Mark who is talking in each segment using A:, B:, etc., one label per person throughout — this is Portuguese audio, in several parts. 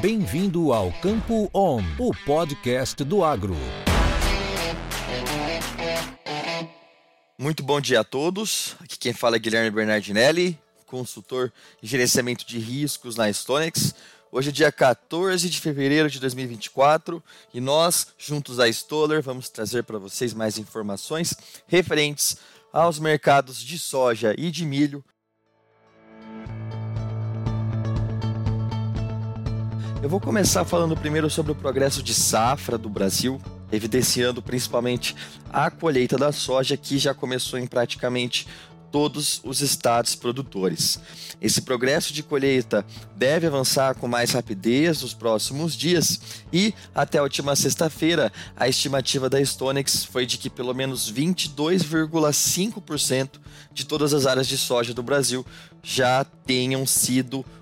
A: Bem-vindo ao Campo On, o podcast do agro.
B: Muito bom dia a todos. Aqui quem fala é Guilherme Bernardinelli, consultor em gerenciamento de riscos na Stonex. Hoje é dia 14 de fevereiro de 2024 e nós, juntos à Stoller, vamos trazer para vocês mais informações referentes aos mercados de soja e de milho Eu vou começar falando primeiro sobre o progresso de safra do Brasil, evidenciando principalmente a colheita da soja que já começou em praticamente todos os estados produtores. Esse progresso de colheita deve avançar com mais rapidez nos próximos dias e até a última sexta-feira a estimativa da Stonex foi de que pelo menos 22,5% de todas as áreas de soja do Brasil já tenham sido colhidas.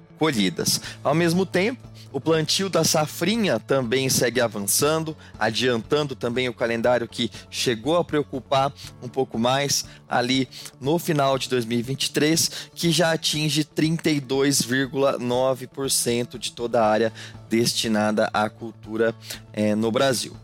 B: Ao mesmo tempo, o plantio da safrinha também segue avançando, adiantando também o calendário que chegou a preocupar um pouco mais ali no final de 2023, que já atinge 32,9% de toda a área destinada à cultura é, no Brasil.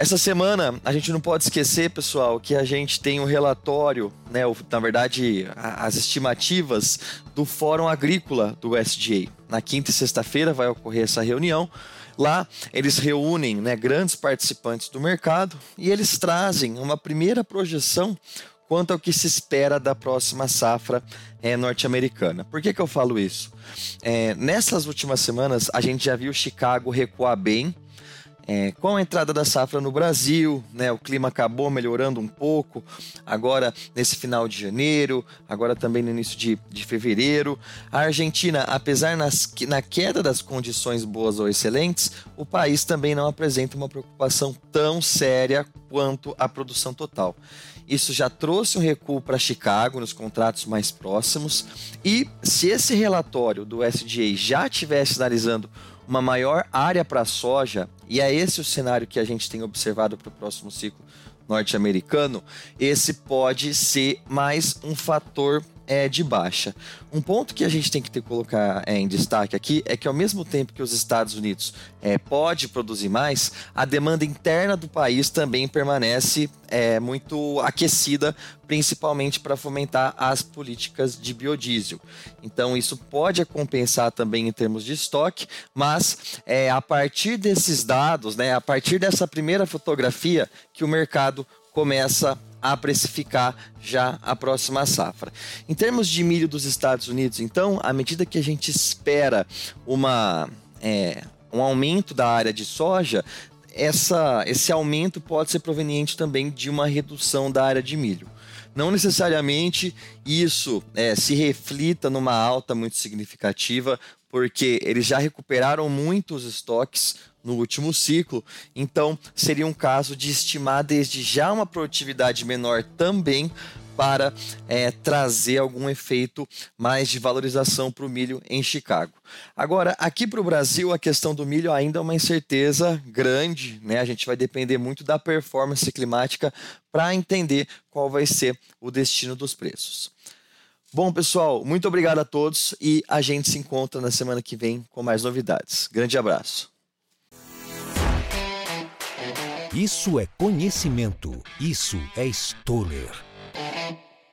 B: Essa semana a gente não pode esquecer, pessoal, que a gente tem um relatório, né, na verdade, as estimativas do Fórum Agrícola do USDA. Na quinta e sexta-feira vai ocorrer essa reunião. Lá eles reúnem né, grandes participantes do mercado e eles trazem uma primeira projeção quanto ao que se espera da próxima safra é, norte-americana. Por que, que eu falo isso? É, nessas últimas semanas a gente já viu Chicago recuar bem é, com a entrada da safra no Brasil, né, o clima acabou melhorando um pouco, agora nesse final de janeiro, agora também no início de, de fevereiro. A Argentina, apesar nas, na queda das condições boas ou excelentes, o país também não apresenta uma preocupação tão séria quanto a produção total. Isso já trouxe um recuo para Chicago nos contratos mais próximos, e se esse relatório do SDA já estivesse analisando uma maior área para soja, e é esse o cenário que a gente tem observado para o próximo ciclo norte-americano, esse pode ser mais um fator é, de baixa. Um ponto que a gente tem que ter, colocar é, em destaque aqui é que ao mesmo tempo que os Estados Unidos é, pode produzir mais, a demanda interna do país também permanece é, muito aquecida, principalmente para fomentar as políticas de biodiesel. Então isso pode compensar também em termos de estoque, mas é a partir desses dados, né, a partir dessa primeira fotografia, que o mercado começa a precificar já a próxima safra. Em termos de milho dos Estados Unidos, então, à medida que a gente espera uma, é, um aumento da área de soja, essa, esse aumento pode ser proveniente também de uma redução da área de milho. Não necessariamente isso é, se reflita numa alta muito significativa, porque eles já recuperaram muitos estoques no último ciclo, então seria um caso de estimar desde já uma produtividade menor também para é, trazer algum efeito mais de valorização para o milho em Chicago. Agora, aqui para o Brasil, a questão do milho ainda é uma incerteza grande, né? A gente vai depender muito da performance climática para entender qual vai ser o destino dos preços. Bom, pessoal, muito obrigado a todos e a gente se encontra na semana que vem com mais novidades. Grande abraço.
A: Isso é conhecimento. Isso é Stoller.